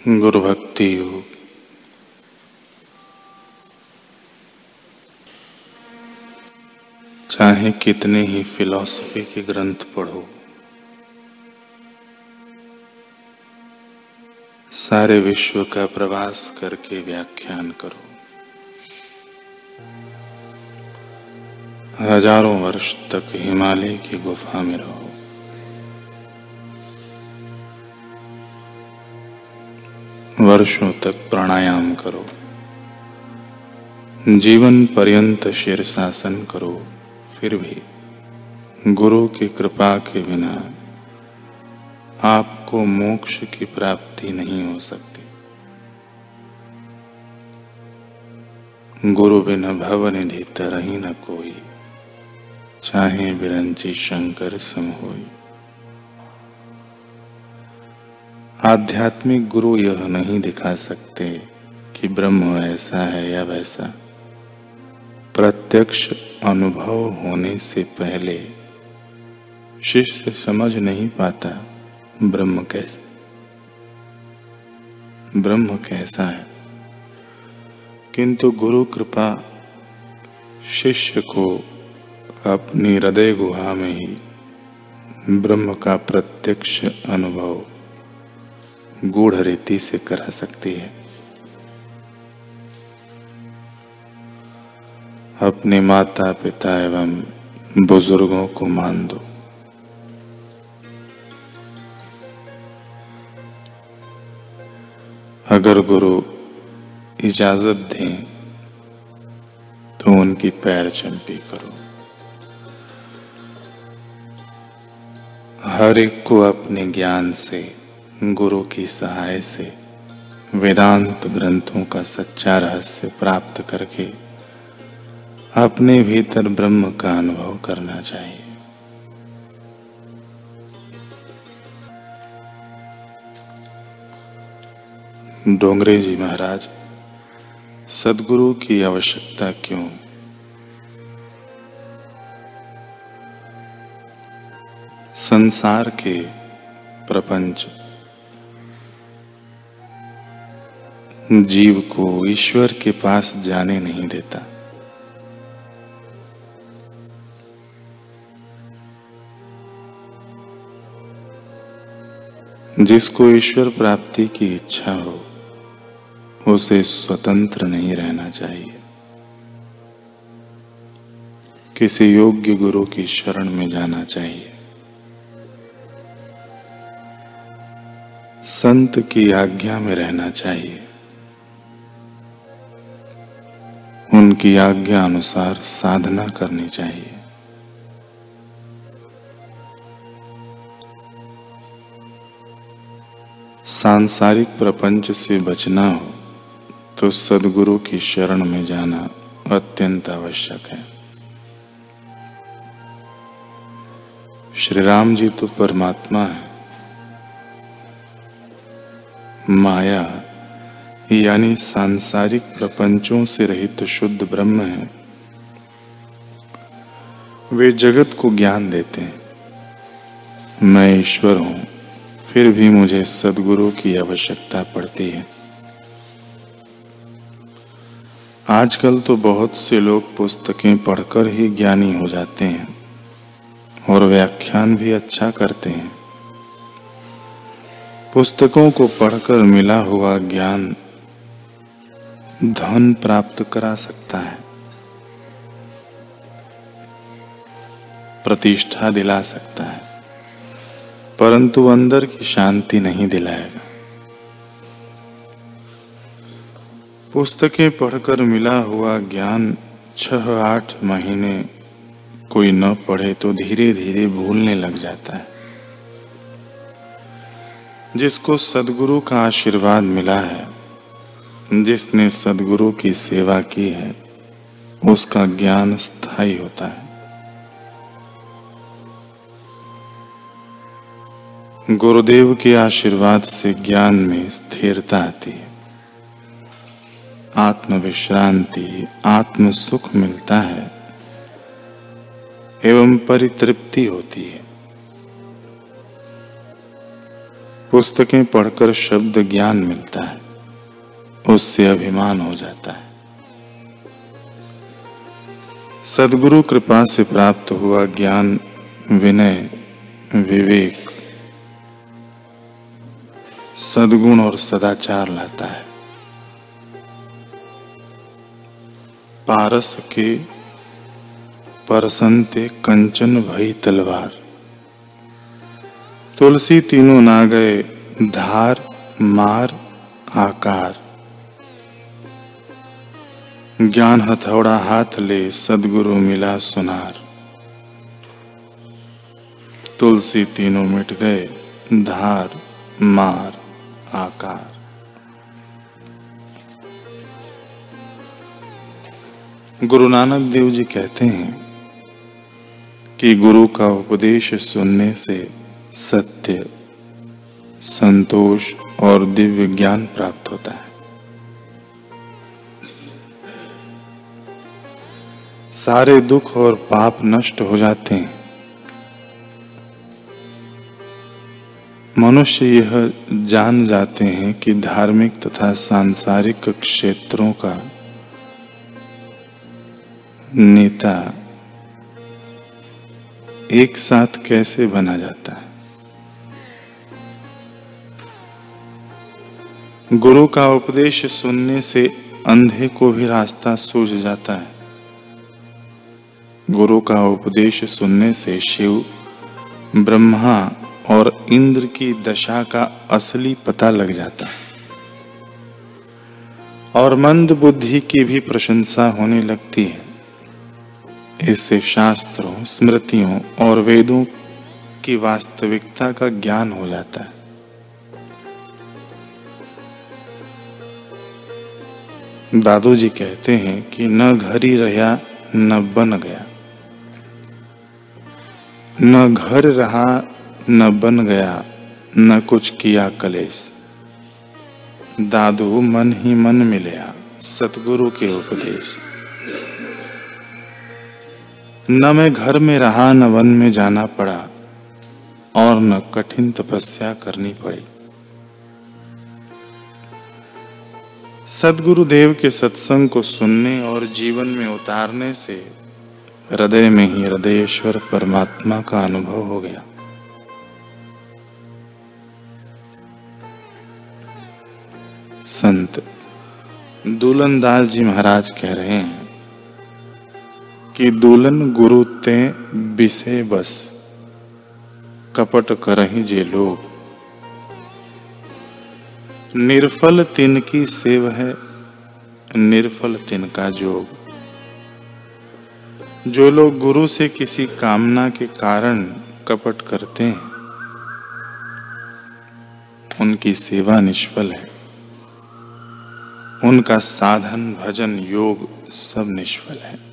गुरु भक्ति योग। चाहे कितने ही फिलॉसफी के ग्रंथ पढ़ो, सारे विश्व का प्रवास करके व्याख्यान करो। हज़ारों वर्ष तक हिमालय की गुफा में रहो। वर्षों तक प्राणायाम करो। जीवन पर्यंत शीर्षासन करो, फिर भी गुरु की कृपा के बिना आपको मोक्ष की प्राप्ति नहीं हो सकती। गुरु बिना भव निधि तरही न कोई, चाहे बिरंची शंकर सम होई। आध्यात्मिक गुरु यह नहीं दिखा सकते कि ब्रह्म ऐसा है या वैसा। प्रत्यक्ष अनुभव होने से पहले शिष्य समझ नहीं पाता ब्रह्म कैसे। ब्रह्म कैसा है? किंतु गुरु कृपा शिष्य को अपनी हृदय गुहा में ही ब्रह्म का प्रत्यक्ष अनुभव गूढ़ रीति से करा सकती है। अपने माता पिता एवं बुज़ुर्गों को मान दो। अगर गुरु इजाज़त दें तो उनकी पैर चंपी करो। हर एक को अपने ज्ञान से गुरु की सहाय से, वेदांत ग्रंथों का सच्चा रहस्य प्राप्त करके अपने भीतर ब्रह्म का अनुभव करना चाहिए। डोंगरे जी महाराज, सदगुरु की आवश्यकता क्यों? संसार के प्रपंच जीव को ईश्वर के पास जाने नहीं देता। जिसको ईश्वर प्राप्ति की इच्छा हो, उसे स्वतंत्र नहीं रहना चाहिए। किसी योग्य गुरु की शरण में जाना चाहिए। संत की आज्ञा में रहना चाहिए। उनकी आज्ञा अनुसार साधना करनी चाहिए। सांसारिक प्रपंच से बचना हो तो सदगुरु की शरण में जाना अत्यंत आवश्यक है। श्री राम जी तो परमात्मा है। माया यानी सांसारिक प्रपंचों से रहित शुद्ध ब्रह्म है। वे जगत को ज्ञान देते हैं। मैं ईश्वर हूँ, फिर भी मुझे सदगुरु की आवश्यकता पड़ती है। आजकल तो बहुत से लोग पुस्तकें पढ़कर ही ज्ञानी हो जाते हैं और व्याख्यान भी अच्छा करते हैं। पुस्तकों को पढ़कर मिला हुआ ज्ञान धन प्राप्त करा सकता है। प्रतिष्ठा दिला सकता है। परंतु अंदर की शांति नहीं दिलाएगा। पुस्तकें पढ़कर मिला हुआ ज्ञान छह आठ महीने कोई न पढ़े तो धीरे धीरे भूलने लग जाता है। जिसको सदगुरु का आशीर्वाद मिला है जिसने सदगुरु की सेवा की है, उसका ज्ञान स्थायी होता है। गुरुदेव के आशीर्वाद से ज्ञान में स्थिरता आती है। आत्म विश्रांति आत्म सुख मिलता है एवं परितृप्ति होती है। पुस्तकें पढ़कर शब्द ज्ञान मिलता है। उससे अभिमान हो जाता है। सदगुरु कृपा से प्राप्त हुआ ज्ञान, विनय, विवेक सदगुण और सदाचार लाता है। पारस के परसंते कंचन भई तलवार। तुलसी तीनों ना गए, धार, मार, आकार। ज्ञान हथौड़ा हाथ ले सदगुरु मिला सुनार। तुलसी तीनों मिट गए, धार, मार, आकार। गुरु नानक देव जी कहते हैं कि गुरु का उपदेश सुनने से सत्य, संतोष और दिव्य ज्ञान प्राप्त होता है। सारे दुख और पाप नष्ट हो जाते हैं। मनुष्य यह जान जाते हैं कि धार्मिक तथा सांसारिक क्षेत्रों का नेता एक साथ कैसे बना जाता है? गुरु का उपदेश सुनने से अंधे को भी रास्ता सूझ जाता है। गुरु का उपदेश सुनने से शिव, ब्रह्मा और इंद्र की दशा का असली पता लग जाता। और मंद बुद्धि की भी प्रशंसा होने लगती है। इससे शास्त्रों, स्मृतियों और वेदों की वास्तविकता का ज्ञान हो जाता है। दादू जी कहते हैं कि न घर रहा, न बन गया। न घर रहा, न बन गया, न कुछ किया कलेश। दादू मन ही मन मिलया, सतगुरु के उपदेश। न मैं घर में रहा, न वन में जाना पड़ा, और न कठिन तपस्या करनी पड़ी। सदगुरु देव के सत्संग को सुनने और जीवन में उतारने से हृदय में ही हृदयेश्वर परमात्मा का अनुभव हो गया। संत दूलन दास जी महाराज कह रहे हैं कि दुलन गुरु ते बिसे बस, कपट करही जे लोग निर्फल तिन की सेव है, निर्फल तिन का जोग जो लोग गुरु से किसी कामना के कारण कपट करते हैं, उनकी सेवा निष्फल है। उनका साधन, भजन, योग सब निष्फल है।